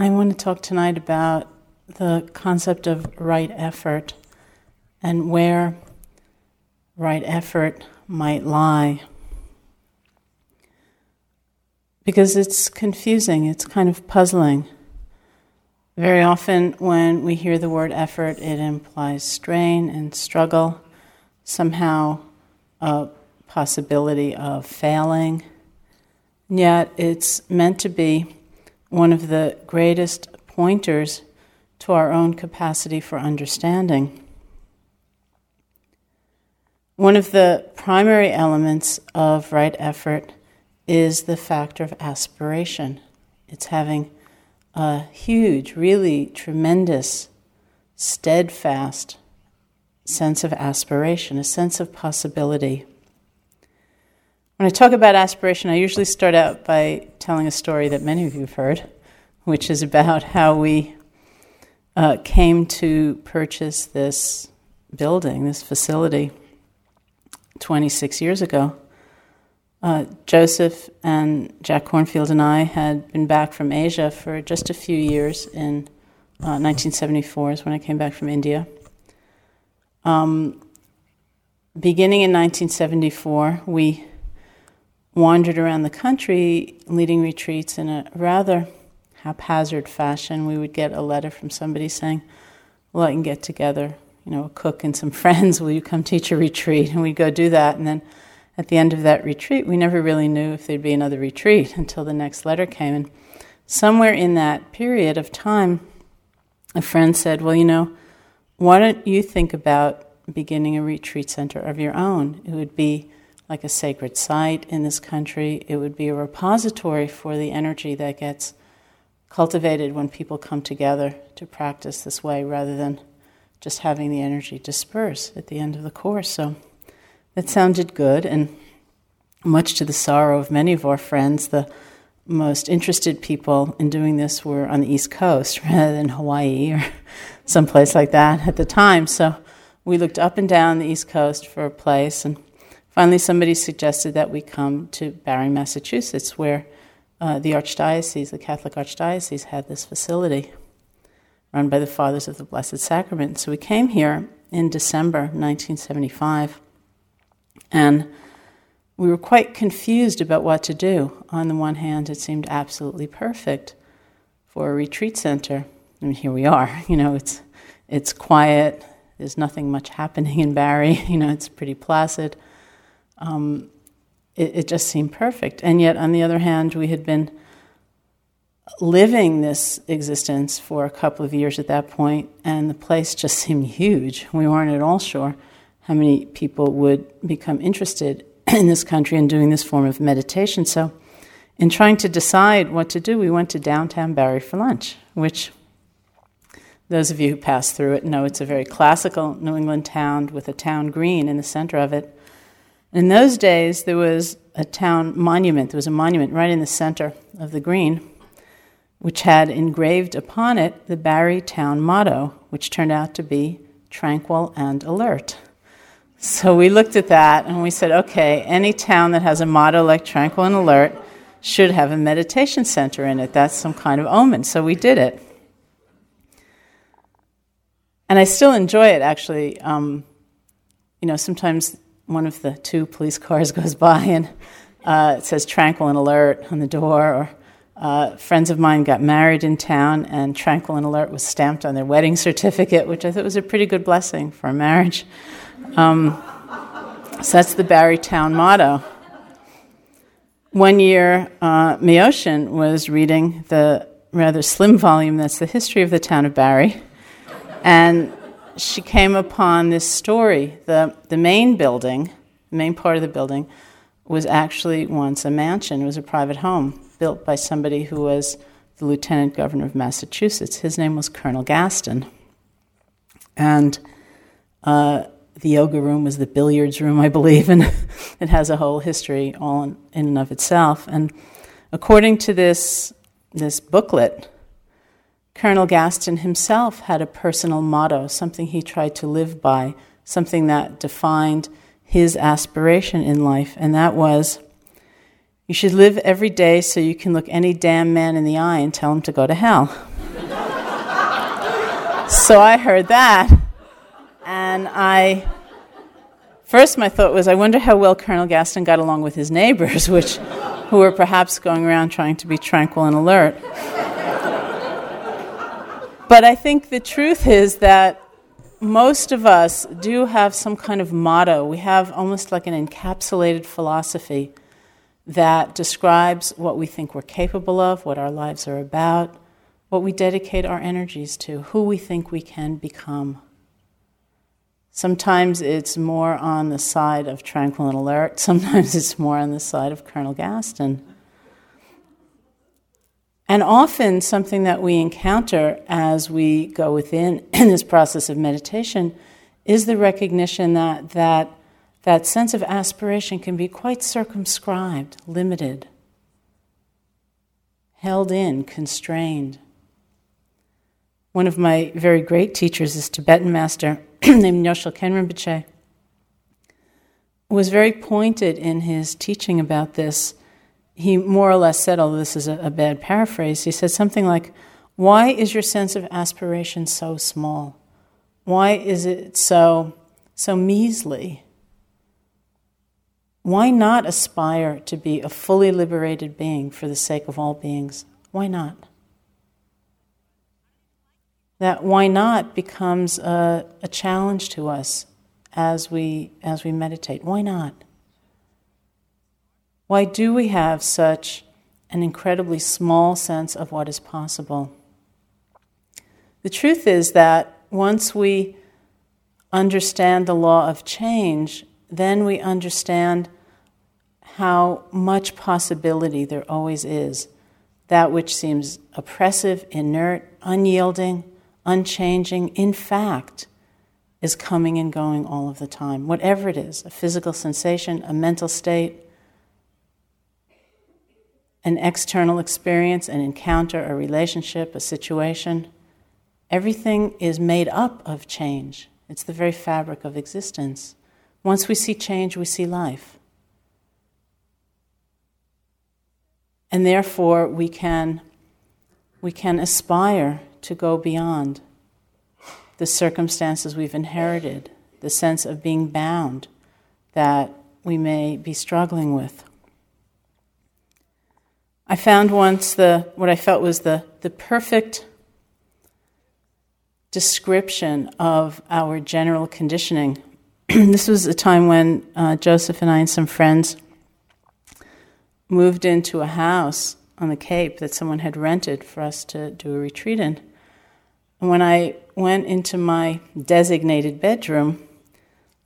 I want to talk tonight about the concept of right effort and where right effort might lie. Because it's confusing, it's kind of puzzling. Very often, when we hear the word effort, it implies strain and struggle, somehow a possibility of failing. Yet, it's meant to be one of the greatest pointers to our own capacity for understanding. One of the primary elements of right effort is the factor of aspiration. It's having a huge, really tremendous, steadfast sense of aspiration, a sense of possibility. When I talk about aspiration, I usually start out by telling a story that many of you have heard, which is about how we uh, came to purchase this building, this facility, 26 years ago. Uh, Joseph and Jack Kornfield and I had been back from Asia for just a few years. In uh, 1974 is when I came back from India. Um, beginning in 1974, we wandered around the country leading retreats in a rather haphazard fashion. We would get a letter from somebody saying, Well, I can get together, you know, a cook and some friends. Will you come teach a retreat? And we'd go do that. And then at the end of that retreat, we never really knew if there'd be another retreat until the next letter came. And somewhere in that period of time, a friend said, Well, you know, why don't you think about beginning a retreat center of your own? It would be like a sacred site in this country. It would be a repository for the energy that gets cultivated when people come together to practice this way rather than just having the energy disperse at the end of the course. So that sounded good, and much to the sorrow of many of our friends, the most interested people in doing this were on the East Coast rather than Hawaii or someplace like that at the time. So we looked up and down the East Coast for a place and Finally, somebody suggested that we come to Barre, Massachusetts, where uh, the Archdiocese, the Catholic Archdiocese, had this facility run by the Fathers of the Blessed Sacrament. So we came here in December 1975, and we were quite confused about what to do. On the one hand, it seemed absolutely perfect for a retreat center. I mean, here we are. You know, it's it's quiet. There's nothing much happening in Barre. You know, it's pretty placid um, it, it just seemed perfect. And yet, on the other hand, we had been living this existence for a couple of years at that point, and the place just seemed huge. We weren't at all sure how many people would become interested in this country and doing this form of meditation. So, in trying to decide what to do, we went to downtown Barre for lunch, which those of you who pass through it know it's a very classical New England town with a town green in the center of it. In those days, there was a town monument. There was a monument right in the center of the green, which had engraved upon it the Barre town motto, which turned out to be tranquil and alert. So we looked at that and we said, okay, any town that has a motto like tranquil and alert should have a meditation center in it. That's some kind of omen. So we did it. And I still enjoy it, actually. Um, you know, sometimes one of the two police cars goes by and uh, it says tranquil and alert on the door, or uh, friends of mine got married in town and tranquil and alert was stamped on their wedding certificate, which I thought was a pretty good blessing for a marriage. Um, so that's the Barre town motto. One year, uh, Myoshin was reading the rather slim volume that's the history of the town of Barre and she came upon this story. The, the main building, the main part of the building, was actually once a mansion. It was a private home built by somebody who was the lieutenant governor of Massachusetts. His name was Colonel Gaston. And uh, the yoga room was the billiards room, I believe, and it has a whole history all in, in and of itself. And according to this, this booklet, Colonel Gaston himself had a personal motto, something he tried to live by, something that defined his aspiration in life, and that was You should live every day so you can look any damn man in the eye and tell him to go to hell. so I heard that, and I. First, my thought was, I wonder how well Colonel Gaston got along with his neighbors, which, who were perhaps going around trying to be tranquil and alert. But I think the truth is that most of us do have some kind of motto. We have almost like an encapsulated philosophy that describes what we think we're capable of, what our lives are about, what we dedicate our energies to, who we think we can become. Sometimes it's more on the side of Tranquil and Alert, sometimes it's more on the side of Colonel Gaston. And often, something that we encounter as we go within in this process of meditation is the recognition that, that that sense of aspiration can be quite circumscribed, limited, held in, constrained. One of my very great teachers, is Tibetan master named Nyoshul Khenrin Rinpoche, was very pointed in his teaching about this. He more or less said, although this is a, a bad paraphrase, he said something like, Why is your sense of aspiration so small? Why is it so, so measly? Why not aspire to be a fully liberated being for the sake of all beings? Why not? That why not becomes a, a challenge to us as we, as we meditate. Why not? Why do we have such an incredibly small sense of what is possible? The truth is that once we understand the law of change, then we understand how much possibility there always is. That which seems oppressive, inert, unyielding, unchanging, in fact, is coming and going all of the time. Whatever it is a physical sensation, a mental state, an external experience, an encounter, a relationship, a situation everything is made up of change. It's the very fabric of existence. Once we see change, we see life. And therefore, we can, we can aspire to go beyond the circumstances we've inherited, the sense of being bound that we may be struggling with. I found once the, what I felt was the, the perfect description of our general conditioning. this was a time when uh, Joseph and I and some friends moved into a house on the Cape that someone had rented for us to do a retreat in. And when I went into my designated bedroom,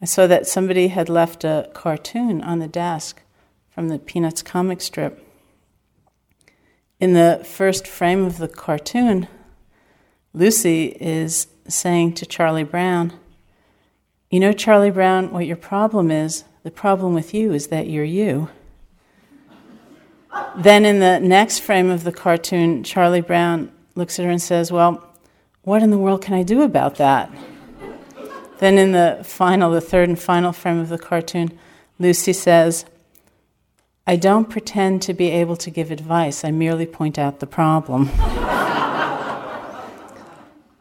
I saw that somebody had left a cartoon on the desk from the Peanuts comic strip. In the first frame of the cartoon, Lucy is saying to Charlie Brown, You know, Charlie Brown, what your problem is? The problem with you is that you're you. Then in the next frame of the cartoon, Charlie Brown looks at her and says, Well, what in the world can I do about that? Then in the final, the third and final frame of the cartoon, Lucy says, I don't pretend to be able to give advice, I merely point out the problem.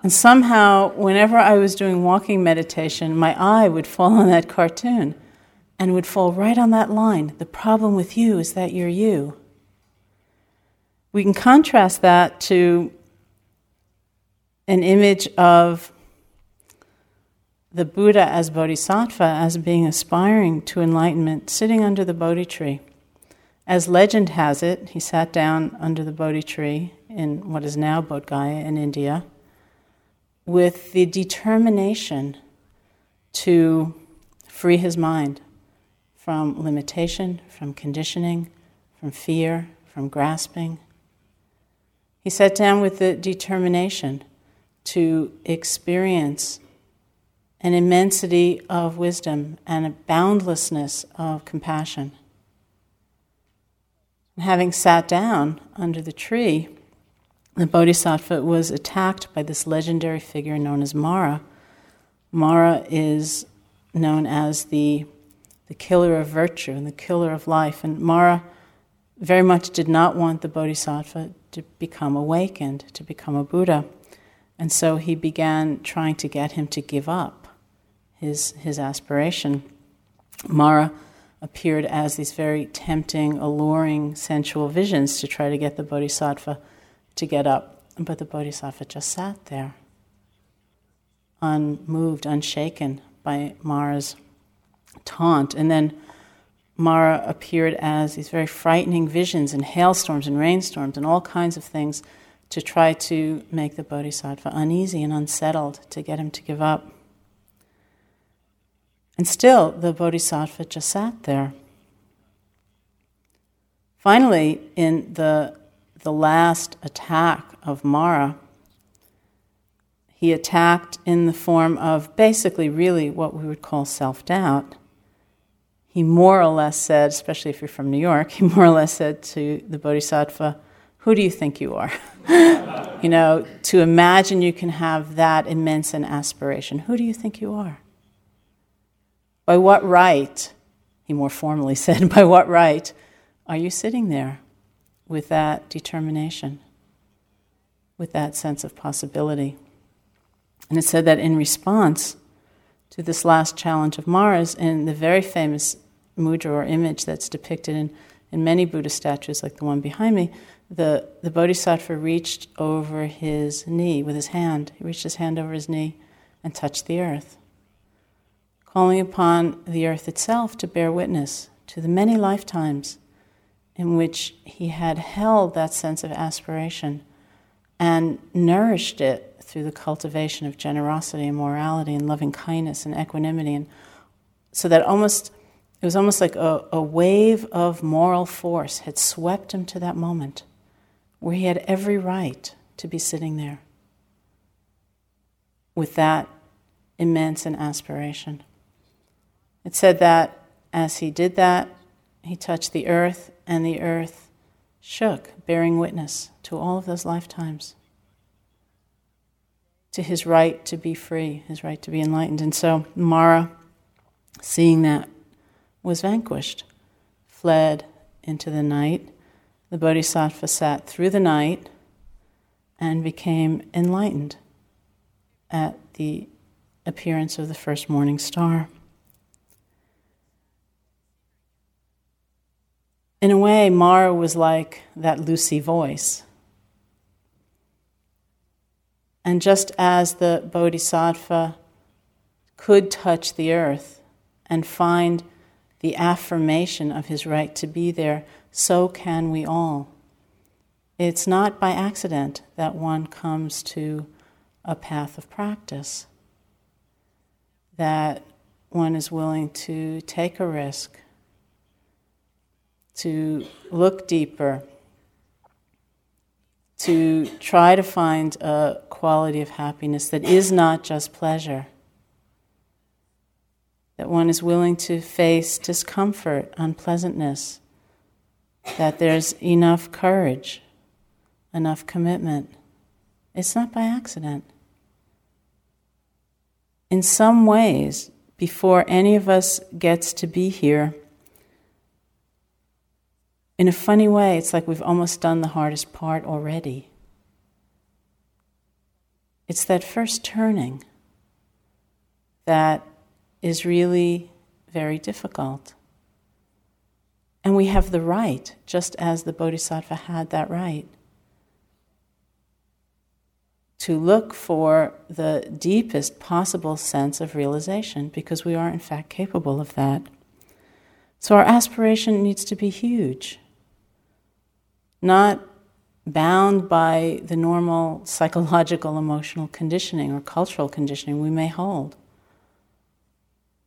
and somehow, whenever I was doing walking meditation, my eye would fall on that cartoon and would fall right on that line. The problem with you is that you're you. We can contrast that to an image of the Buddha as bodhisattva, as being aspiring to enlightenment, sitting under the Bodhi tree. As legend has it, he sat down under the Bodhi tree in what is now Bodh Gaya in India with the determination to free his mind from limitation, from conditioning, from fear, from grasping, he sat down with the determination to experience an immensity of wisdom and a boundlessness of compassion. Having sat down under the tree, the Bodhisattva was attacked by this legendary figure known as Mara. Mara is known as the, the killer of virtue and the killer of life. And Mara very much did not want the Bodhisattva to become awakened, to become a Buddha. And so he began trying to get him to give up his, his aspiration. Mara appeared as these very tempting, alluring, sensual visions to try to get the Bodhisattva to get up. But the Bodhisattva just sat there, unmoved, unshaken by Mara's taunt. And then Mara appeared as these very frightening visions and hailstorms and rainstorms and all kinds of things to try to make the Bodhisattva uneasy and unsettled, to get him to give up. And still, the Bodhisattva just sat there. Finally, in the, the last attack of Mara, he attacked in the form of basically, really, what we would call self doubt. He more or less said, especially if you're from New York, he more or less said to the Bodhisattva, Who do you think you are? you know, to imagine you can have that immense an aspiration. Who do you think you are? By what right, he more formally said, by what right are you sitting there with that determination, with that sense of possibility? And it said that in response to this last challenge of Mara's, in the very famous mudra or image that's depicted in, in many Buddha statues, like the one behind me, the, the Bodhisattva reached over his knee with his hand. He reached his hand over his knee and touched the earth calling upon the earth itself to bear witness to the many lifetimes in which he had held that sense of aspiration and nourished it through the cultivation of generosity and morality and loving kindness and equanimity and so that almost it was almost like a, a wave of moral force had swept him to that moment where he had every right to be sitting there with that immense an aspiration. It said that as he did that, he touched the earth, and the earth shook, bearing witness to all of those lifetimes, to his right to be free, his right to be enlightened. And so Mara, seeing that, was vanquished, fled into the night. The Bodhisattva sat through the night and became enlightened at the appearance of the first morning star. In a way, Mara was like that Lucy voice. And just as the Bodhisattva could touch the earth and find the affirmation of his right to be there, so can we all. It's not by accident that one comes to a path of practice, that one is willing to take a risk to look deeper, to try to find a quality of happiness that is not just pleasure. That one is willing to face discomfort, unpleasantness, that there's enough courage, enough commitment. It's not by accident. In some ways, before any of us gets to be here, in a funny way, it's like we've almost done the hardest part already. It's that first turning that is really very difficult. And we have the right, just as the Bodhisattva had that right, to look for the deepest possible sense of realization because we are, in fact, capable of that. So our aspiration needs to be huge not bound by the normal psychological, emotional conditioning or cultural conditioning we may hold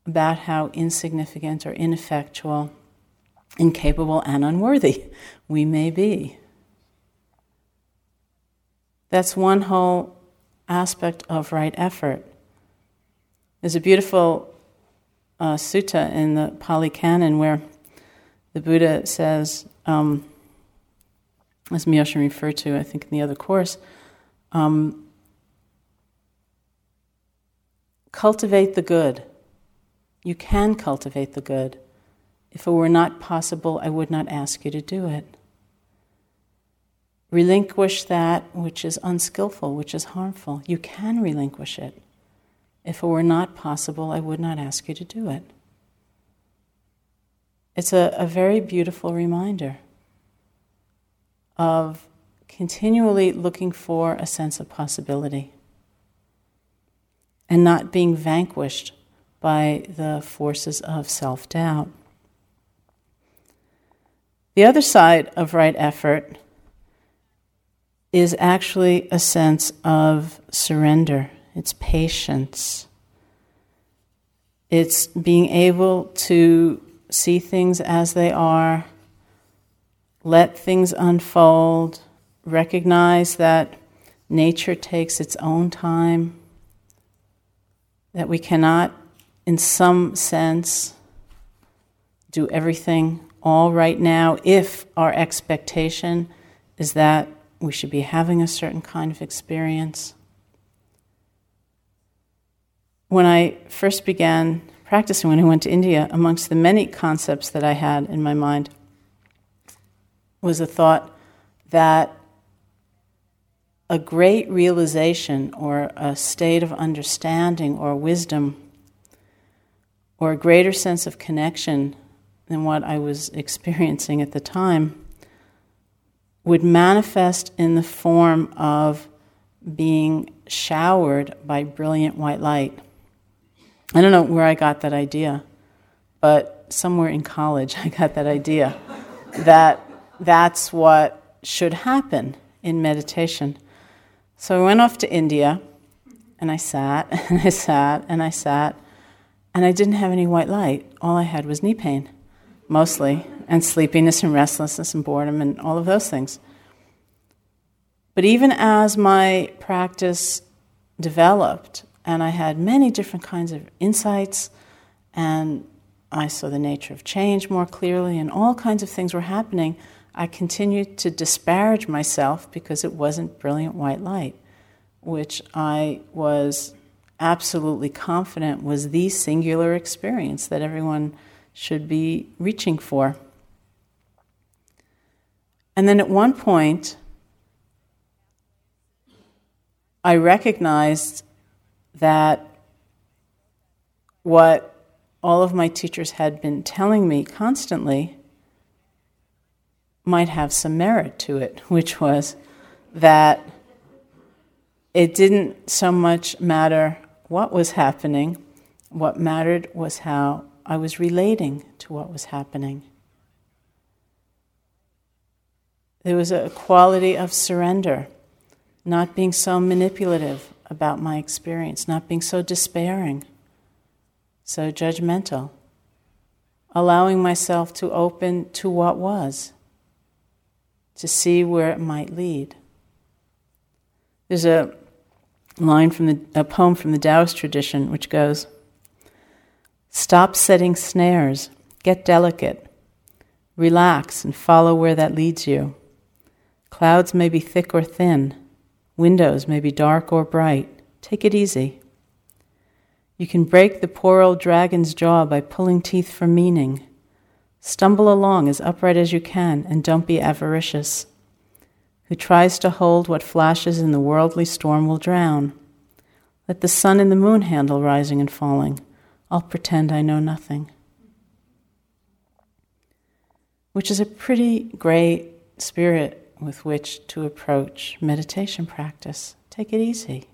about how insignificant or ineffectual, incapable, and unworthy we may be. That's one whole aspect of right effort. There's a beautiful uh, sutta in the Pali Canon where the Buddha says, um, as Myoshin referred to, I think, in the other course, um, cultivate the good. You can cultivate the good. If it were not possible, I would not ask you to do it. relinquish that which is unskillful, which is harmful. You can relinquish it. If it were not possible, I would not ask you to do it. It's a, a very beautiful reminder of continually looking for a sense of possibility and not being vanquished by the forces of self doubt. The other side of right effort is actually a sense of surrender, it's patience. It's being able to see things as they are, let things unfold, recognize that nature takes its own time, that we cannot, in some sense, do everything all right now if our expectation is that we should be having a certain kind of experience. When I first began practicing, when I went to India, amongst the many concepts that I had in my mind was a thought that a great realization or a state of understanding or wisdom or a greater sense of connection than what I was experiencing at the time would manifest in the form of being showered by brilliant white light. I don't know where I got that idea, but somewhere in college I got that idea that that's what should happen in meditation. So I went off to India and I sat and I sat and I sat and I didn't have any white light. All I had was knee pain, mostly, and sleepiness and restlessness and boredom and all of those things. But even as my practice developed and I had many different kinds of insights and I saw the nature of change more clearly and all kinds of things were happening, I continued to disparage myself because it wasn't brilliant white light, which I was absolutely confident was the singular experience that everyone should be reaching for. And then at one point, I recognized that what all of my teachers had been telling me constantly might have some merit to it, which was that it didn't so much matter what was happening, what mattered was how I was relating to what was happening. There was a quality of surrender, not being so manipulative about my experience, not being so despairing, so judgmental, allowing myself to open to what was to see where it might lead. There's a line from the, a poem from the Taoist tradition which goes Stop setting snares, get delicate, relax and follow where that leads you. Clouds may be thick or thin, windows may be dark or bright. Take it easy. You can break the poor old dragon's jaw by pulling teeth for meaning. Stumble along as upright as you can, and don't be avaricious. Who tries to hold what flashes in the worldly storm will drown. Let the sun and the moon handle rising and falling. I'll pretend I know nothing. Which is a pretty great spirit with which to approach meditation practice. Take it easy.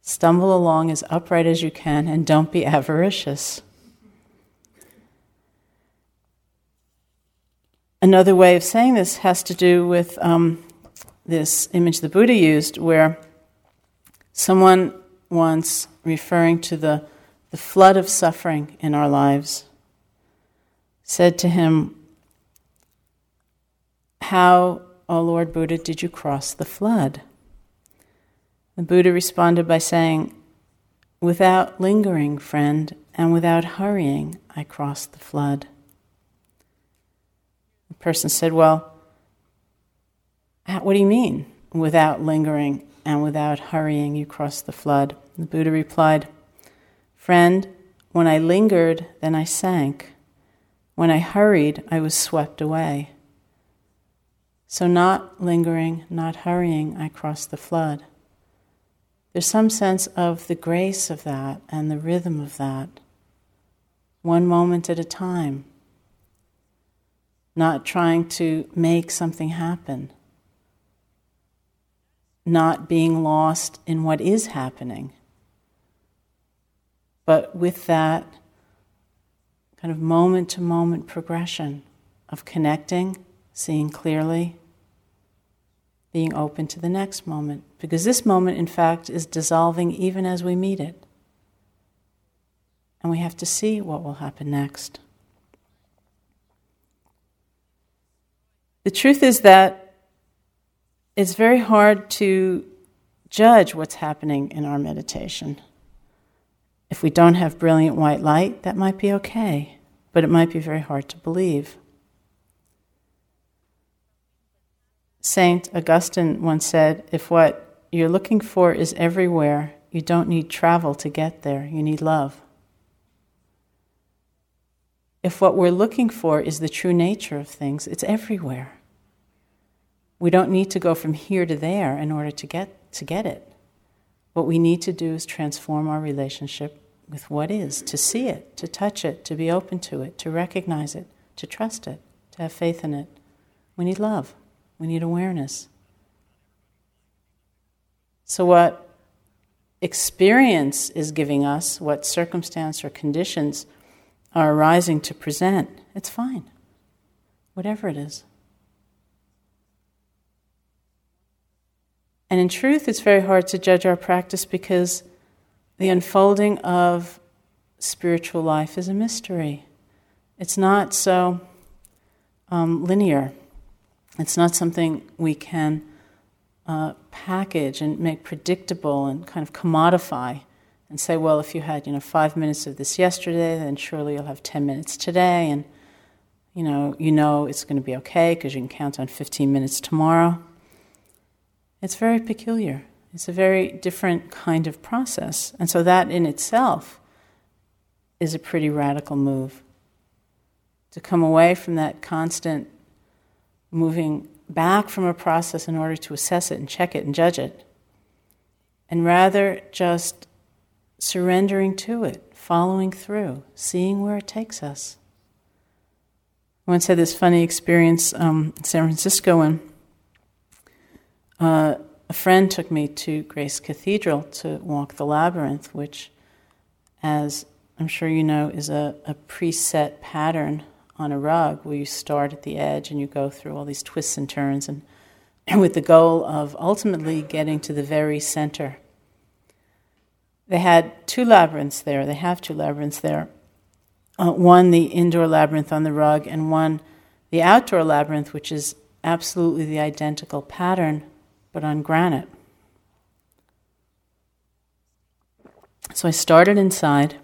Stumble along as upright as you can and don't be avaricious. Another way of saying this has to do with um, this image the Buddha used, where someone once, referring to the, the flood of suffering in our lives, said to him, How, O Lord Buddha, did you cross the flood? The Buddha responded by saying, Without lingering, friend, and without hurrying, I crossed the flood person said, Well, what do you mean? Without lingering and without hurrying, you crossed the flood. The Buddha replied, Friend, when I lingered, then I sank. When I hurried, I was swept away. So, not lingering, not hurrying, I cross the flood. There's some sense of the grace of that and the rhythm of that, one moment at a time, not trying to make something happen, not being lost in what is happening, but with that kind of moment to moment progression of connecting, seeing clearly being open to the next moment. Because this moment, in fact, is dissolving even as we meet it. And we have to see what will happen next. The truth is that it's very hard to judge what's happening in our meditation. If we don't have brilliant white light, that might be okay, but it might be very hard to believe. Saint Augustine once said, If what you're looking for is everywhere, you don't need travel to get there, you need love. If what we're looking for is the true nature of things, it's everywhere. We don't need to go from here to there in order to get, to get it. What we need to do is transform our relationship with what is, to see it, to touch it, to be open to it, to recognize it, to trust it, to have faith in it. We need love. We need awareness. So, what experience is giving us, what circumstance or conditions are arising to present, it's fine, whatever it is. And in truth, it's very hard to judge our practice because the unfolding of spiritual life is a mystery. It's not so um, linear. It's not something we can uh, package and make predictable and kind of commodify and say, well, if you had you know five minutes of this yesterday, then surely you'll have ten minutes today, and you know you know it's going to be okay because you can count on fifteen minutes tomorrow. It's very peculiar. It's a very different kind of process, and so that in itself is a pretty radical move. To come away from that constant moving back from a process in order to assess it and check it and judge it, and rather just surrendering to it, following through, seeing where it takes us. I once had this funny experience um, in San Francisco when uh, a friend took me to Grace Cathedral to walk the labyrinth, which, as I'm sure you know, is a, a preset pattern on a rug where you start at the edge and you go through all these twists and turns and, and with the goal of ultimately getting to the very center. They had two labyrinths there. They have two labyrinths there. Uh, one, the indoor labyrinth on the rug, and one, the outdoor labyrinth, which is absolutely the identical pattern, but on granite. So I started inside,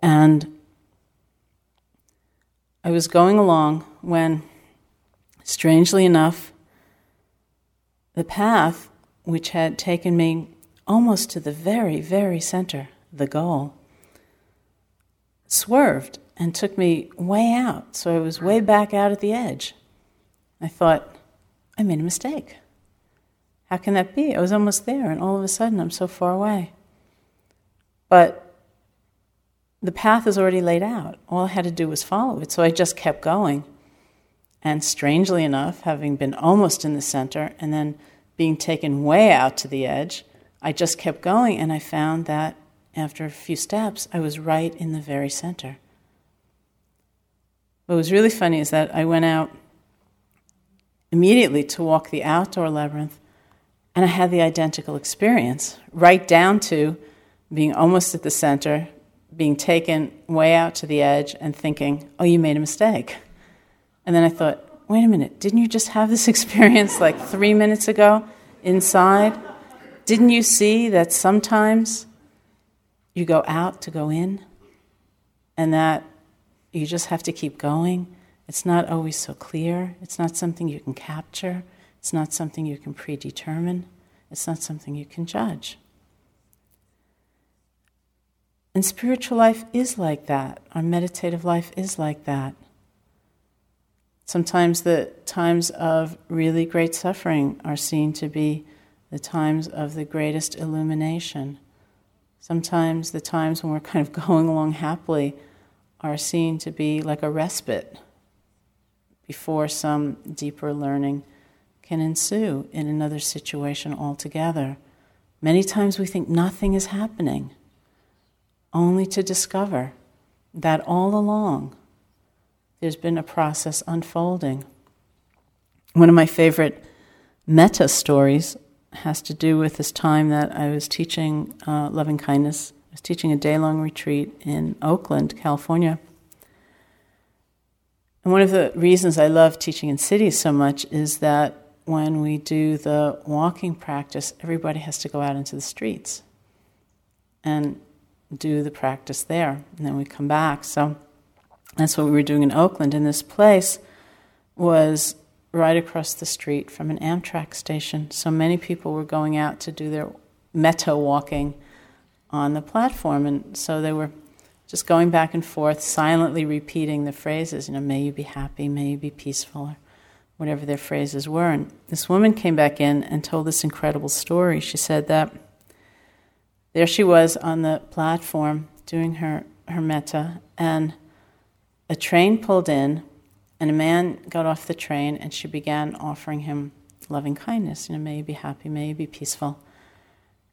and I was going along when, strangely enough, the path which had taken me almost to the very, very center, the goal, swerved and took me way out. So I was way back out at the edge. I thought, I made a mistake. How can that be? I was almost there, and all of a sudden I'm so far away. But the path is already laid out. All I had to do was follow it. So I just kept going. And strangely enough, having been almost in the center and then being taken way out to the edge, I just kept going and I found that after a few steps, I was right in the very center. What was really funny is that I went out immediately to walk the outdoor labyrinth and I had the identical experience, right down to being almost at the center, being taken way out to the edge and thinking, oh, you made a mistake. And then I thought, wait a minute, didn't you just have this experience like three minutes ago inside? Didn't you see that sometimes you go out to go in and that you just have to keep going? It's not always so clear, it's not something you can capture, it's not something you can predetermine, it's not something you can judge. And spiritual life is like that. Our meditative life is like that. Sometimes the times of really great suffering are seen to be the times of the greatest illumination. Sometimes the times when we're kind of going along happily are seen to be like a respite before some deeper learning can ensue in another situation altogether. Many times we think nothing is happening, only to discover that all along there's been a process unfolding. One of my favorite metta stories has to do with this time that I was teaching uh, loving kindness. I was teaching a day long retreat in Oakland, California. And one of the reasons I love teaching in cities so much is that when we do the walking practice, everybody has to go out into the streets and do the practice there. And then we come back. So that's what we were doing in Oakland. And this place was right across the street from an Amtrak station. So many people were going out to do their metta walking on the platform. And so they were just going back and forth, silently repeating the phrases, you know, may you be happy, may you be peaceful, or whatever their phrases were. And this woman came back in and told this incredible story. She said that there she was on the platform doing her, her metta, and a train pulled in, and a man got off the train, and she began offering him loving kindness. You know, may you be happy, may you be peaceful.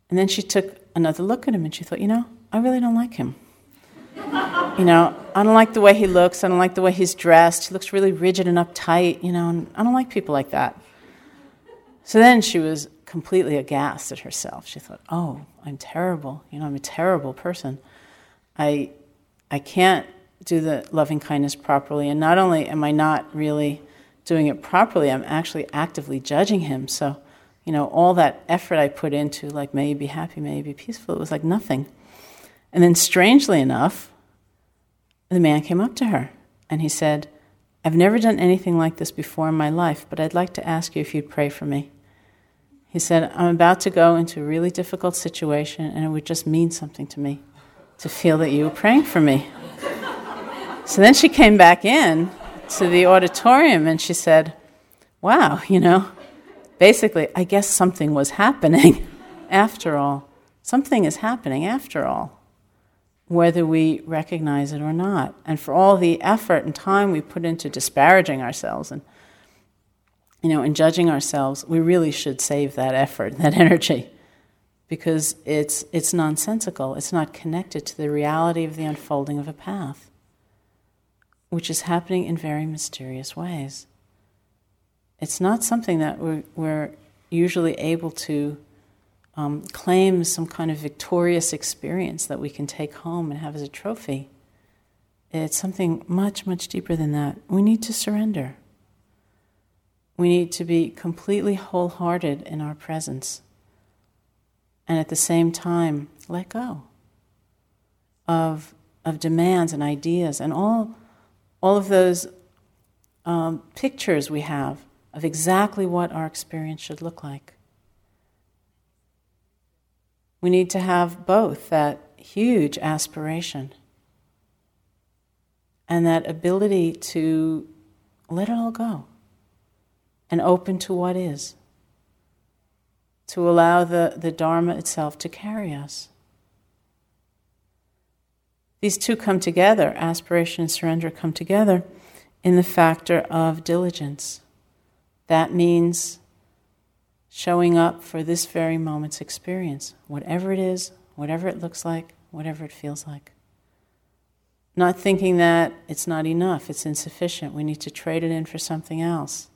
And then she took another look at him and she thought, you know, I really don't like him. you know, I don't like the way he looks. I don't like the way he's dressed. He looks really rigid and uptight, you know, and I don't like people like that. So then she was completely aghast at herself. She thought, oh, I'm terrible. You know, I'm a terrible person. I, I can't do the loving kindness properly. And not only am I not really doing it properly, I'm actually actively judging him. So, you know, all that effort I put into, like, may you be happy, may you be peaceful, it was like nothing. And then, strangely enough, the man came up to her and he said, I've never done anything like this before in my life, but I'd like to ask you if you'd pray for me. He said, I'm about to go into a really difficult situation, and it would just mean something to me to feel that you were praying for me. So then she came back in to the auditorium and she said, Wow, you know, basically, I guess something was happening after all. Something is happening after all, whether we recognize it or not. And for all the effort and time we put into disparaging ourselves and you know, in judging ourselves, we really should save that effort, that energy, because it's, it's nonsensical. It's not connected to the reality of the unfolding of a path which is happening in very mysterious ways. It's not something that we're, we're usually able to um, claim some kind of victorious experience that we can take home and have as a trophy. It's something much, much deeper than that. We need to surrender. We need to be completely wholehearted in our presence. And at the same time, let go of, of demands and ideas and all all of those um, pictures we have of exactly what our experience should look like. We need to have both that huge aspiration and that ability to let it all go and open to what is, to allow the, the Dharma itself to carry us. These two come together, aspiration and surrender come together in the factor of diligence. That means showing up for this very moment's experience, whatever it is, whatever it looks like, whatever it feels like. Not thinking that it's not enough, it's insufficient, we need to trade it in for something else.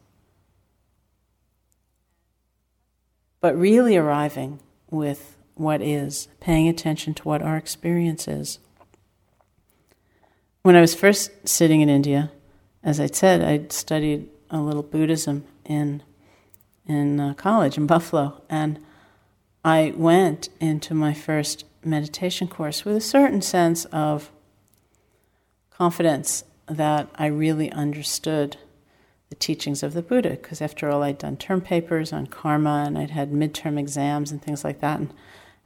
But really arriving with what is, paying attention to what our experience is. When I was first sitting in India, as I said, I'd studied a little Buddhism in in uh, college in Buffalo, and I went into my first meditation course with a certain sense of confidence that I really understood the teachings of the Buddha, because after all, I'd done term papers on karma and I'd had midterm exams and things like that, and,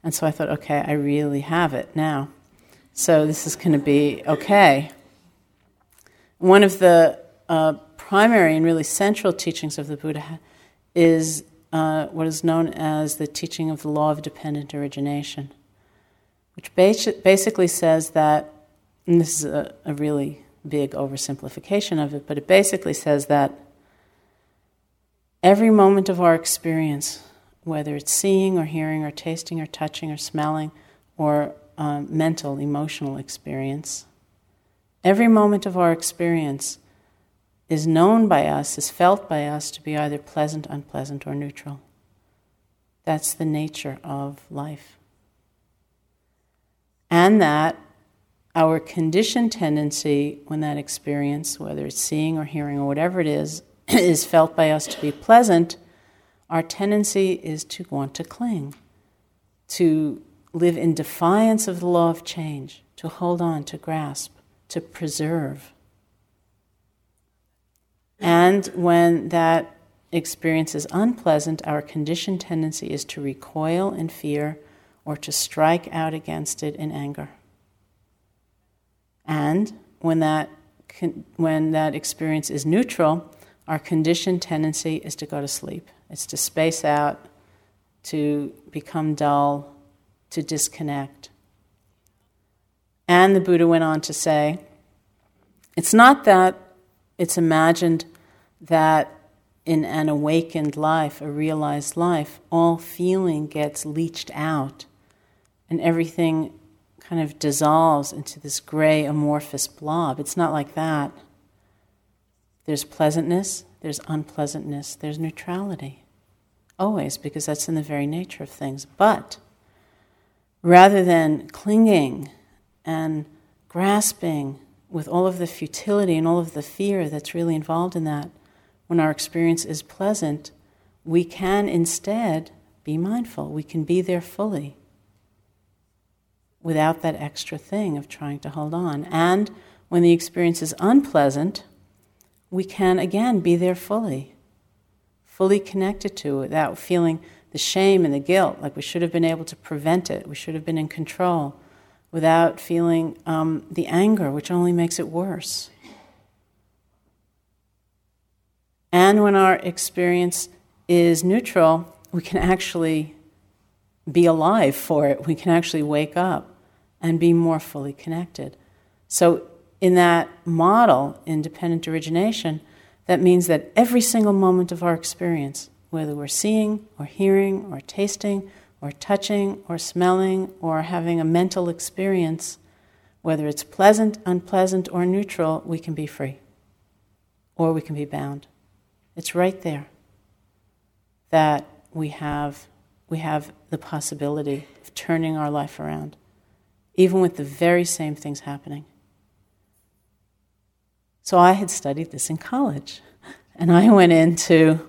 and so I thought, okay, I really have it now. So this is going to be okay. One of the uh, primary and really central teachings of the Buddha is uh, what is known as the teaching of the law of dependent origination, which basically says that, and this is a, a really big oversimplification of it, but it basically says that every moment of our experience, whether it's seeing or hearing or tasting or touching or smelling or um, mental, emotional experience, every moment of our experience is known by us, is felt by us to be either pleasant, unpleasant, or neutral. That's the nature of life. And that our conditioned tendency when that experience, whether it's seeing or hearing or whatever it is, is felt by us to be pleasant, our tendency is to want to cling, to live in defiance of the law of change, to hold on, to grasp, to preserve. And when that experience is unpleasant, our conditioned tendency is to recoil in fear or to strike out against it in anger. And when that, when that experience is neutral, our conditioned tendency is to go to sleep. It's to space out, to become dull, to disconnect. And the Buddha went on to say, it's not that it's imagined that in an awakened life, a realized life, all feeling gets leached out and everything kind of dissolves into this gray amorphous blob. It's not like that. There's pleasantness, there's unpleasantness, there's neutrality. Always, because that's in the very nature of things. But rather than clinging and grasping with all of the futility and all of the fear that's really involved in that, when our experience is pleasant, we can instead be mindful. We can be there fully without that extra thing of trying to hold on. And when the experience is unpleasant, we can again be there fully, fully connected to it without feeling the shame and the guilt, like we should have been able to prevent it, we should have been in control, without feeling um, the anger, which only makes it worse. And when our experience is neutral, we can actually be alive for it. We can actually wake up and be more fully connected. So, in that model, in dependent origination, that means that every single moment of our experience, whether we're seeing or hearing or tasting or touching or smelling or having a mental experience, whether it's pleasant, unpleasant, or neutral, we can be free or we can be bound. It's right there that we have, we have the possibility of turning our life around, even with the very same things happening. So I had studied this in college, and I went into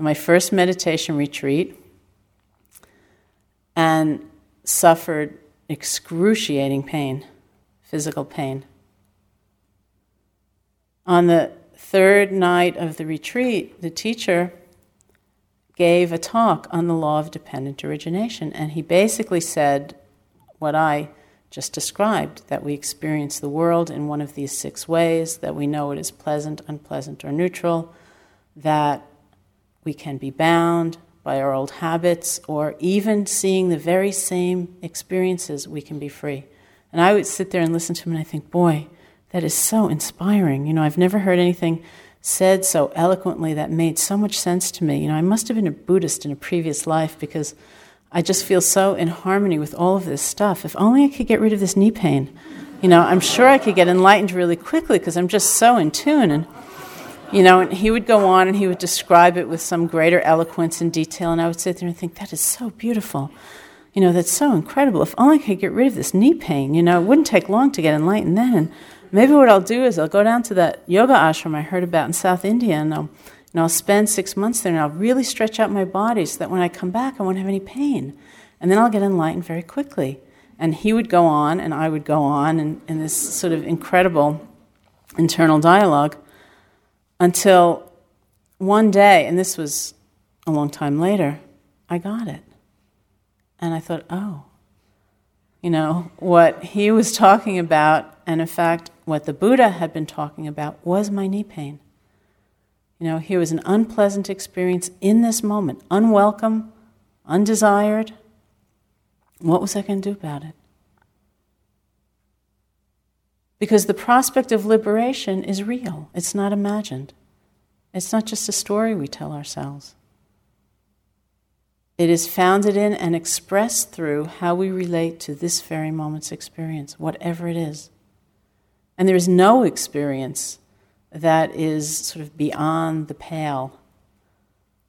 my first meditation retreat and suffered excruciating pain, physical pain. On the third night of the retreat, the teacher gave a talk on the law of dependent origination, and he basically said what I just described that we experience the world in one of these six ways, that we know it is pleasant, unpleasant, or neutral, that we can be bound by our old habits, or even seeing the very same experiences, we can be free. And I would sit there and listen to him, and I think, boy, that is so inspiring. You know, I've never heard anything said so eloquently that made so much sense to me. You know, I must have been a Buddhist in a previous life because I just feel so in harmony with all of this stuff. If only I could get rid of this knee pain. You know, I'm sure I could get enlightened really quickly because I'm just so in tune. And, you know, and he would go on and he would describe it with some greater eloquence and detail. And I would sit there and think, that is so beautiful. You know, that's so incredible. If only I could get rid of this knee pain, you know, it wouldn't take long to get enlightened then. And maybe what I'll do is I'll go down to that yoga ashram I heard about in South India and I'll, and I'll spend six months there and I'll really stretch out my body so that when I come back I won't have any pain. And then I'll get enlightened very quickly. And he would go on and I would go on in, in this sort of incredible internal dialogue until one day, and this was a long time later, I got it. And I thought, oh, you know, what he was talking about, and in fact, what the Buddha had been talking about, was my knee pain. You know, here was an unpleasant experience in this moment, unwelcome, undesired. What was I going to do about it? Because the prospect of liberation is real, it's not imagined. It's not just a story we tell ourselves. It is founded in and expressed through how we relate to this very moment's experience, whatever it is. And there is no experience that is sort of beyond the pale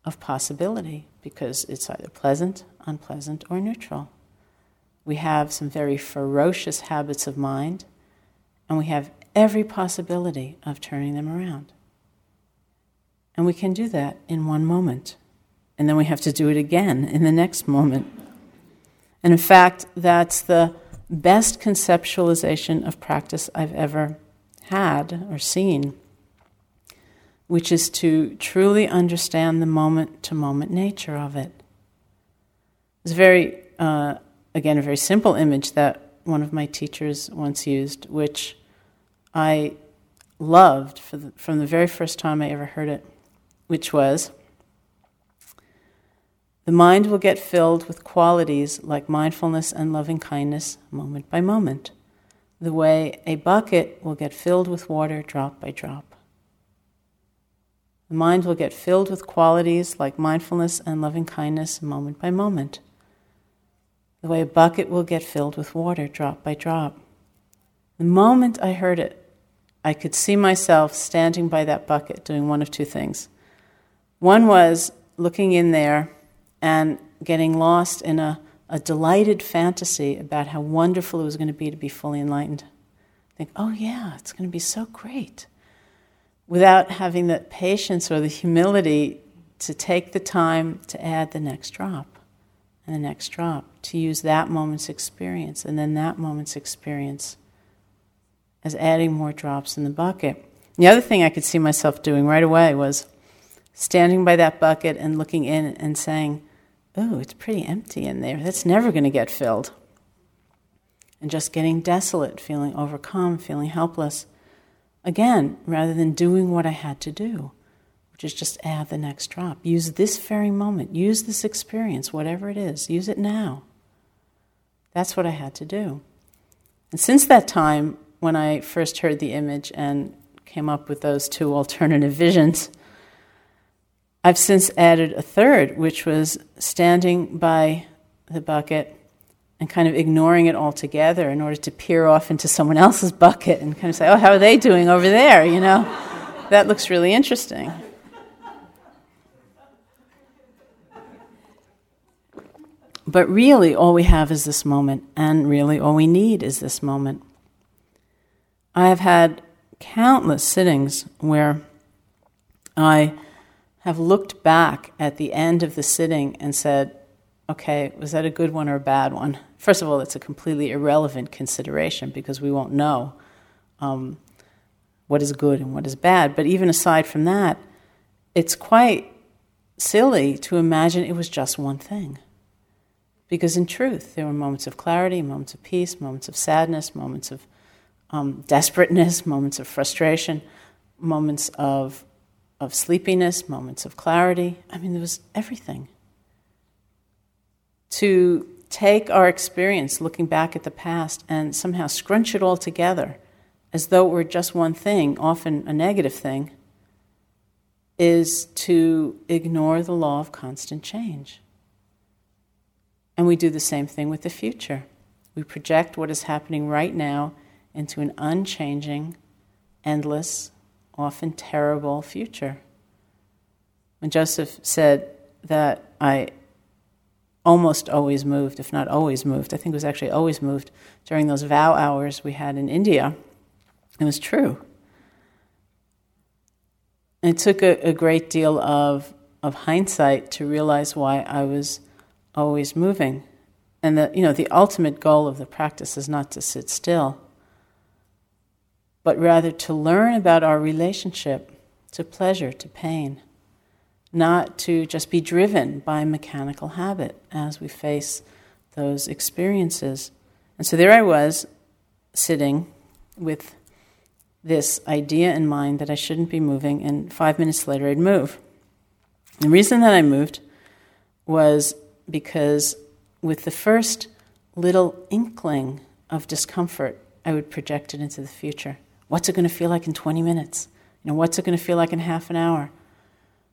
of possibility because it's either pleasant, unpleasant, or neutral. We have some very ferocious habits of mind, and we have every possibility of turning them around. And we can do that in one moment. And then we have to do it again in the next moment. And in fact, that's the best conceptualization of practice I've ever had or seen, which is to truly understand the moment to moment nature of it. It's very, uh, again, a very simple image that one of my teachers once used, which I loved the, from the very first time I ever heard it which was the mind will get filled with qualities like mindfulness and loving kindness moment by moment, the way a bucket will get filled with water drop by drop. The mind will get filled with qualities like mindfulness and loving kindness moment by moment, the way a bucket will get filled with water drop by drop. The moment I heard it, I could see myself standing by that bucket doing one of two things. One was looking in there and getting lost in a, a delighted fantasy about how wonderful it was going to be to be fully enlightened. Think, oh yeah, it's going to be so great. Without having the patience or the humility to take the time to add the next drop and the next drop, to use that moment's experience and then that moment's experience as adding more drops in the bucket. The other thing I could see myself doing right away was standing by that bucket and looking in and saying, Oh, it's pretty empty in there. That's never going to get filled. And just getting desolate, feeling overcome, feeling helpless. Again, rather than doing what I had to do, which is just add the next drop. Use this very moment, use this experience, whatever it is, use it now. That's what I had to do. And since that time, when I first heard the image and came up with those two alternative visions, I've since added a third, which was standing by the bucket and kind of ignoring it altogether in order to peer off into someone else's bucket and kind of say, oh, how are they doing over there? You know, that looks really interesting. But really, all we have is this moment, and really, all we need is this moment. I have had countless sittings where I have looked back at the end of the sitting and said, okay, was that a good one or a bad one? First of all, it's a completely irrelevant consideration because we won't know um, what is good and what is bad. But even aside from that, it's quite silly to imagine it was just one thing. Because in truth, there were moments of clarity, moments of peace, moments of sadness, moments of um, desperateness, moments of frustration, moments of of sleepiness, moments of clarity. I mean, there was everything. To take our experience looking back at the past and somehow scrunch it all together as though it were just one thing, often a negative thing, is to ignore the law of constant change. And we do the same thing with the future. We project what is happening right now into an unchanging, endless, often terrible future. When Joseph said that I almost always moved, if not always moved, I think it was actually always moved during those vow hours we had in India, it was true. it took a, a great deal of, of hindsight to realize why I was always moving. And that, you know, the ultimate goal of the practice is not to sit still but rather to learn about our relationship to pleasure, to pain, not to just be driven by mechanical habit as we face those experiences. And so there I was, sitting with this idea in mind that I shouldn't be moving, and five minutes later I'd move. The reason that I moved was because with the first little inkling of discomfort, I would project it into the future. What's it going to feel like in 20 minutes? You know, what's it going to feel like in half an hour?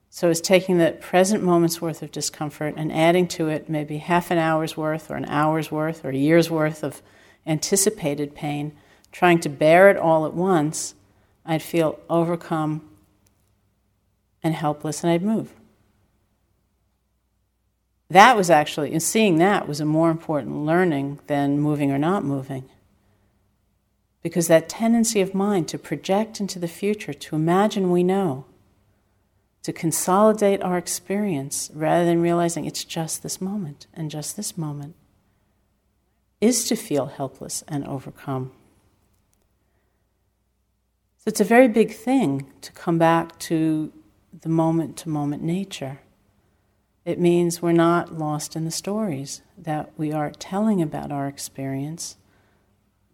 So it's taking the present moment's worth of discomfort and adding to it maybe half an hour's worth or an hour's worth or a year's worth of anticipated pain, trying to bear it all at once, I'd feel overcome and helpless and I'd move. That was actually, and seeing that was a more important learning than moving or not moving. Because that tendency of mind to project into the future, to imagine we know, to consolidate our experience rather than realizing it's just this moment and just this moment, is to feel helpless and overcome. So it's a very big thing to come back to the moment to moment nature. It means we're not lost in the stories, that we are telling about our experience,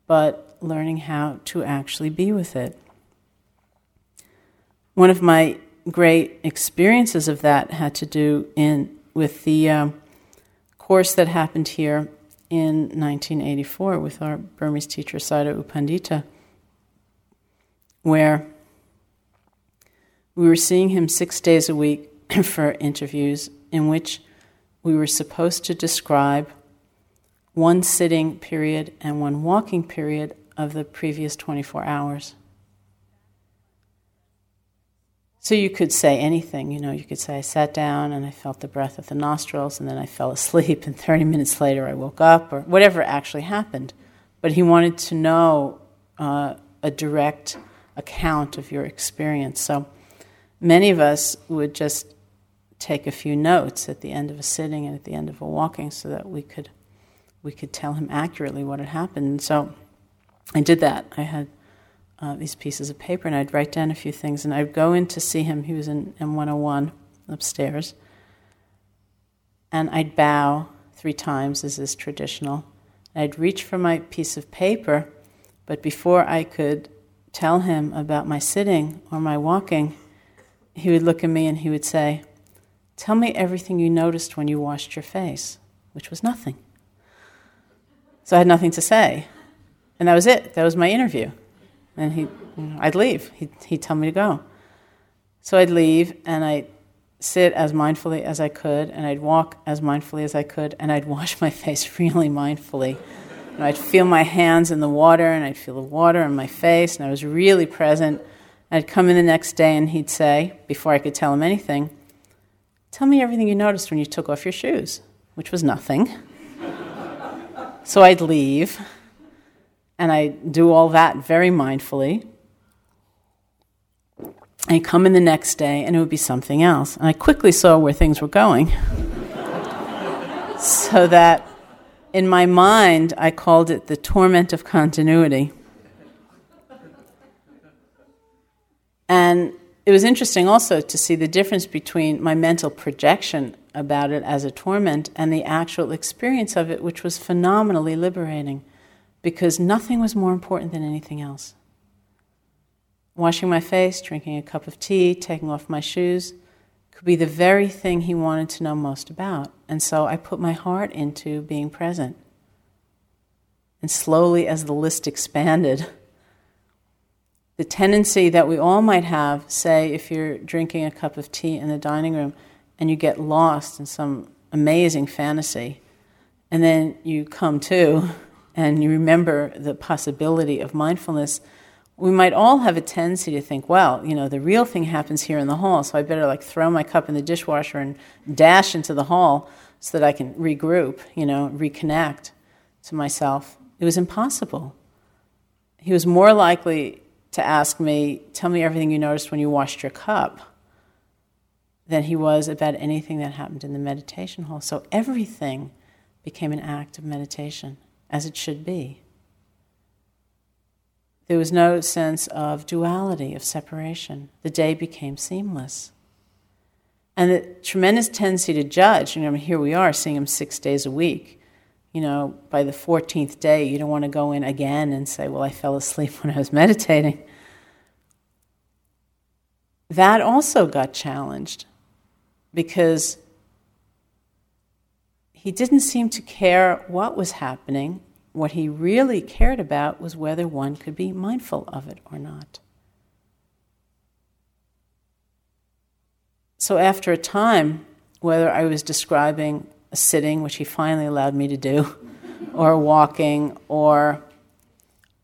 but learning how to actually be with it. One of my great experiences of that had to do in with the um, course that happened here in 1984 with our Burmese teacher Sayadaw U Pandita, where we were seeing him six days a week for interviews in which we were supposed to describe one sitting period and one walking period of the previous 24 hours. So you could say anything, you know, you could say, I sat down and I felt the breath of the nostrils, and then I fell asleep, and 30 minutes later I woke up, or whatever actually happened. But he wanted to know uh, a direct account of your experience. So many of us would just take a few notes at the end of a sitting and at the end of a walking so that we could we could tell him accurately what had happened. And so I did that. I had uh, these pieces of paper and I'd write down a few things and I'd go in to see him. He was in M101 upstairs. And I'd bow three times, as is traditional. I'd reach for my piece of paper, but before I could tell him about my sitting or my walking, he would look at me and he would say, Tell me everything you noticed when you washed your face, which was nothing. So I had nothing to say. And that was it. That was my interview. And he, I'd leave. He'd, he'd tell me to go. So I'd leave and I'd sit as mindfully as I could, and I'd walk as mindfully as I could, and I'd wash my face really mindfully. And I'd feel my hands in the water, and I'd feel the water on my face, and I was really present. I'd come in the next day, and he'd say, before I could tell him anything, Tell me everything you noticed when you took off your shoes, which was nothing. So I'd leave, and I'd do all that very mindfully. I'd come in the next day, and it would be something else. And I quickly saw where things were going. so that in my mind, I called it the torment of continuity. And it was interesting also to see the difference between my mental projection about it as a torment and the actual experience of it, which was phenomenally liberating because nothing was more important than anything else. Washing my face, drinking a cup of tea, taking off my shoes could be the very thing he wanted to know most about. And so I put my heart into being present. And slowly, as the list expanded, the tendency that we all might have, say, if you're drinking a cup of tea in the dining room and you get lost in some amazing fantasy, and then you come to and you remember the possibility of mindfulness, we might all have a tendency to think, well, you know, the real thing happens here in the hall, so I better like throw my cup in the dishwasher and dash into the hall so that I can regroup, you know, reconnect to myself. It was impossible. He was more likely to ask me, Tell me everything you noticed when you washed your cup, than he was about anything that happened in the meditation hall. So everything became an act of meditation, as it should be. There was no sense of duality, of separation. The day became seamless. And the tremendous tendency to judge, you know, here we are seeing him six days a week you know, by the 14th day, you don't want to go in again and say, Well, I fell asleep when I was meditating. that also got challenged because he didn't seem to care what was happening. What he really cared about was whether one could be mindful of it or not. So, after a time, whether I was describing sitting, which he finally allowed me to do, or walking, or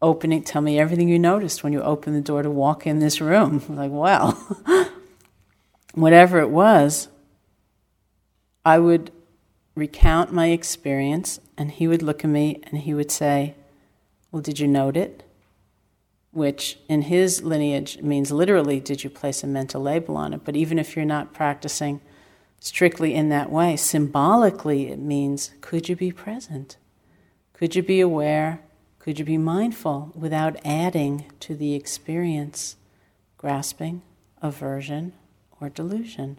opening, tell me everything you noticed when you opened the door to walk in this room. Like, well, whatever it was, I would recount my experience, and he would look at me and he would say, Well, did you note it? Which in his lineage means literally, did you place a mental label on it? But even if you're not practicing strictly in that way, symbolically it means, could you be present? Could you be aware? Could you be mindful without adding to the experience, grasping, aversion, or delusion?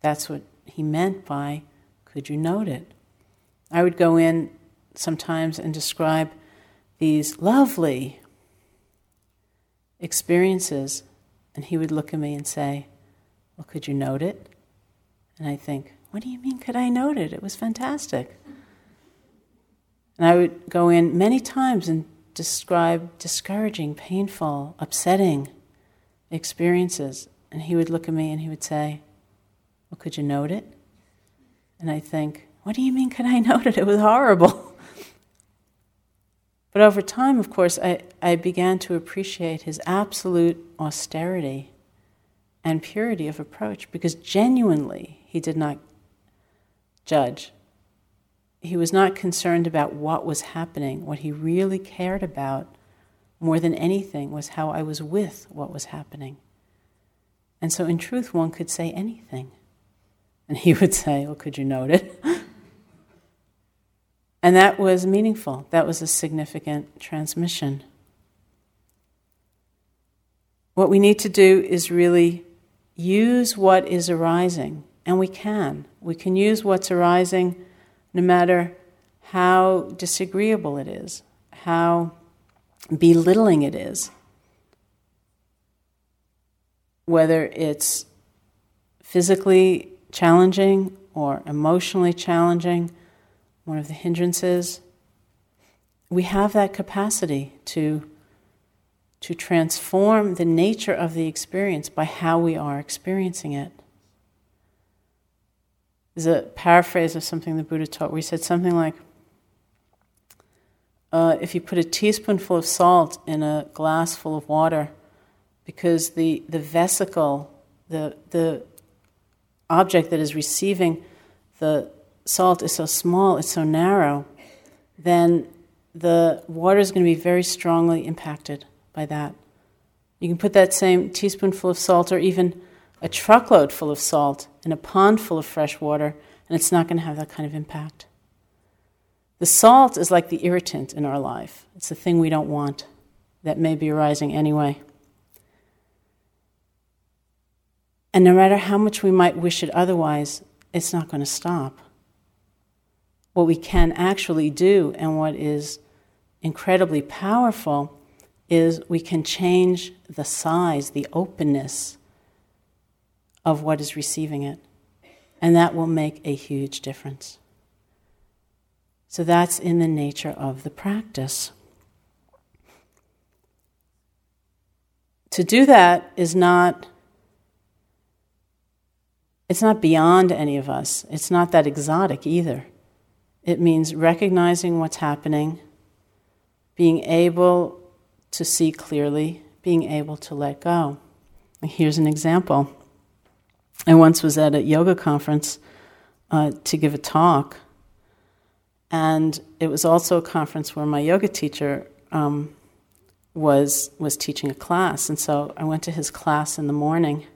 That's what he meant by could you note it? I would go in sometimes and describe these lovely experiences, and he would look at me and say, Well, could you note it? And I think, What do you mean, could I note it? It was fantastic. And I would go in many times and describe discouraging, painful, upsetting experiences. And he would look at me and he would say, Well, could you note it? And I think, what do you mean, could I note it? It was horrible. but over time, of course, I, I began to appreciate his absolute austerity and purity of approach because genuinely he did not judge. He was not concerned about what was happening. What he really cared about more than anything was how I was with what was happening. And so, in truth, one could say anything. And he would say, Well, could you note it? and that was meaningful. That was a significant transmission. What we need to do is really use what is arising, and we can. We can use what's arising no matter how disagreeable it is, how belittling it is, whether it's physically challenging or emotionally challenging, one of the hindrances, we have that capacity to, to transform the nature of the experience by how we are experiencing it. There's a paraphrase of something the Buddha taught where he said something like, uh, if you put a teaspoonful of salt in a glass full of water, because the, the vesicle, the, the object that is receiving the salt is so small, it's so narrow, then the water is going to be very strongly impacted by that. You can put that same teaspoonful of salt or even a truckload full of salt in a pond full of fresh water, and it's not going to have that kind of impact. The salt is like the irritant in our life, it's the thing we don't want that may be arising anyway. And no matter how much we might wish it otherwise, it's not going to stop. What we can actually do, and what is incredibly powerful, is we can change the size, the openness of what is receiving it. And that will make a huge difference. So that's in the nature of the practice. To do that is not it's not beyond any of us. It's not that exotic either. It means recognizing what's happening, being able to see clearly, being able to let go. Here's an example. I once was at a yoga conference uh, to give a talk, and it was also a conference where my yoga teacher um, was was teaching a class, and so I went to his class in the morning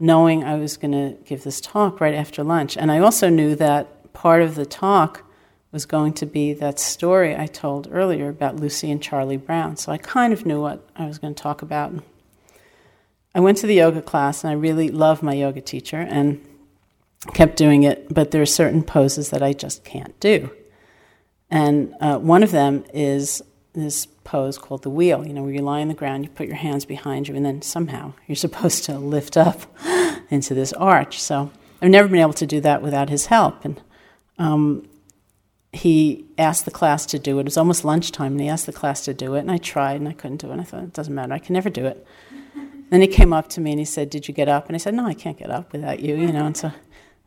knowing I was going to give this talk right after lunch. And I also knew that part of the talk was going to be that story I told earlier about Lucy and Charlie Brown. So I kind of knew what I was going to talk about. I went to the yoga class and I really love my yoga teacher and kept doing it, but there are certain poses that I just can't do. And uh, one of them is this pose called the wheel, you know, where you lie on the ground, you put your hands behind you, and then somehow you're supposed to lift up into this arch. So I've never been able to do that without his help. And um, he asked the class to do it. It was almost lunchtime, and he asked the class to do it, and I tried, and I couldn't do it. And I thought, it doesn't matter, I can never do it. Then he came up to me and he said, Did you get up? And I said, No, I can't get up without you, you know. And so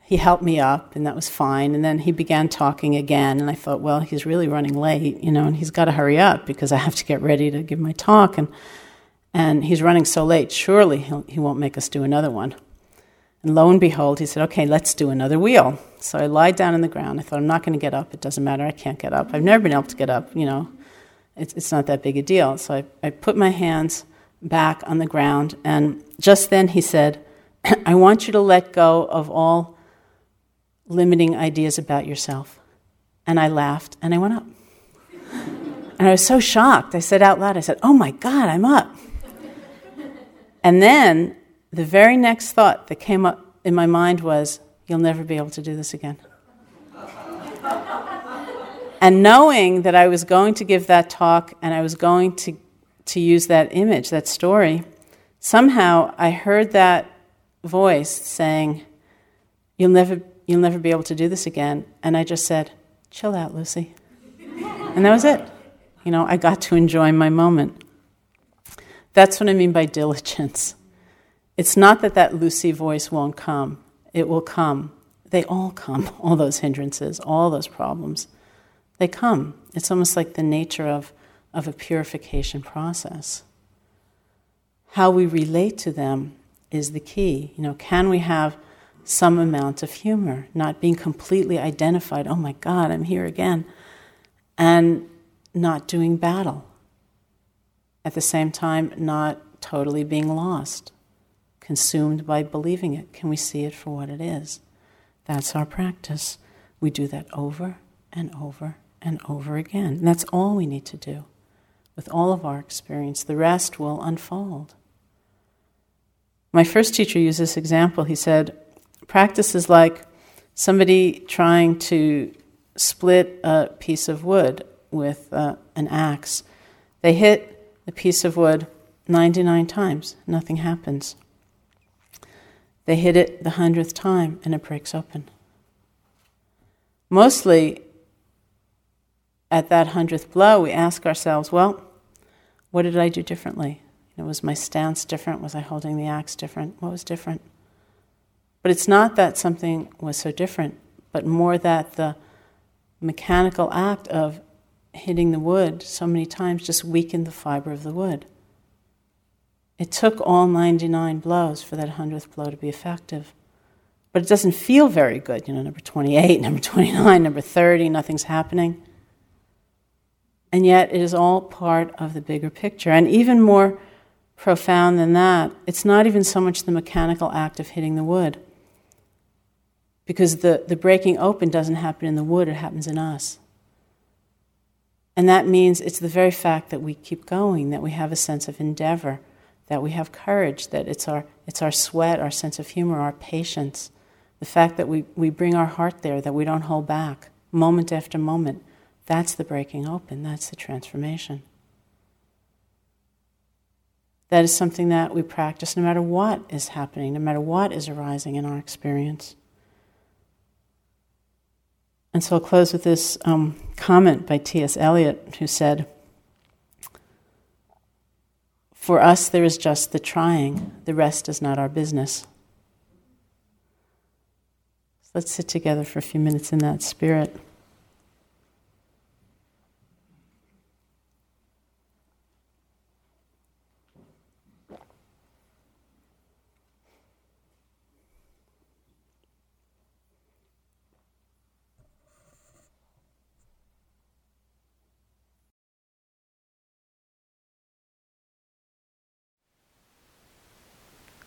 he helped me up, and that was fine. And then he began talking again, and I thought, well, he's really running late, you know, and he's got to hurry up because I have to get ready to give my talk. And, and he's running so late, surely he'll, he won't make us do another one. And lo and behold, he said, okay, let's do another wheel. So I lied down on the ground. I thought, I'm not going to get up. It doesn't matter. I can't get up. I've never been able to get up, you know. It's, it's not that big a deal. So I, I put my hands back on the ground, and just then he said, I want you to let go of all limiting ideas about yourself. And I laughed and I went up. and I was so shocked. I said out loud, I said, Oh my God, I'm up. and then the very next thought that came up in my mind was, You'll never be able to do this again. and knowing that I was going to give that talk and I was going to, to use that image, that story, somehow I heard that voice saying, You'll never You'll never be able to do this again. And I just said, Chill out, Lucy. and that was it. You know, I got to enjoy my moment. That's what I mean by diligence. It's not that that Lucy voice won't come, it will come. They all come, all those hindrances, all those problems. They come. It's almost like the nature of, of a purification process. How we relate to them is the key. You know, can we have some amount of humor, not being completely identified, oh my God, I'm here again, and not doing battle. At the same time, not totally being lost, consumed by believing it. Can we see it for what it is? That's our practice. We do that over and over and over again. And that's all we need to do with all of our experience. The rest will unfold. My first teacher used this example. He said, Practice is like somebody trying to split a piece of wood with uh, an axe. They hit the piece of wood 99 times, nothing happens. They hit it the hundredth time and it breaks open. Mostly, at that hundredth blow, we ask ourselves, well, what did I do differently? You know, was my stance different? Was I holding the axe different? What was different? But it's not that something was so different, but more that the mechanical act of hitting the wood so many times just weakened the fiber of the wood. It took all 99 blows for that 100th blow to be effective. But it doesn't feel very good. You know, number 28, number 29, number 30, nothing's happening. And yet it is all part of the bigger picture. And even more profound than that, it's not even so much the mechanical act of hitting the wood because the, the breaking open doesn't happen in the wood, it happens in us. And that means it's the very fact that we keep going, that we have a sense of endeavor, that we have courage, that it's our, it's our sweat, our sense of humor, our patience, the fact that we, we bring our heart there, that we don't hold back, moment after moment. That's the breaking open, that's the transformation. That is something that we practice no matter what is happening, no matter what is arising in our experience. And so I'll close with this um, comment by T.S. Eliot, who said, For us, there is just the trying, the rest is not our business. let's sit together for a few minutes in that spirit.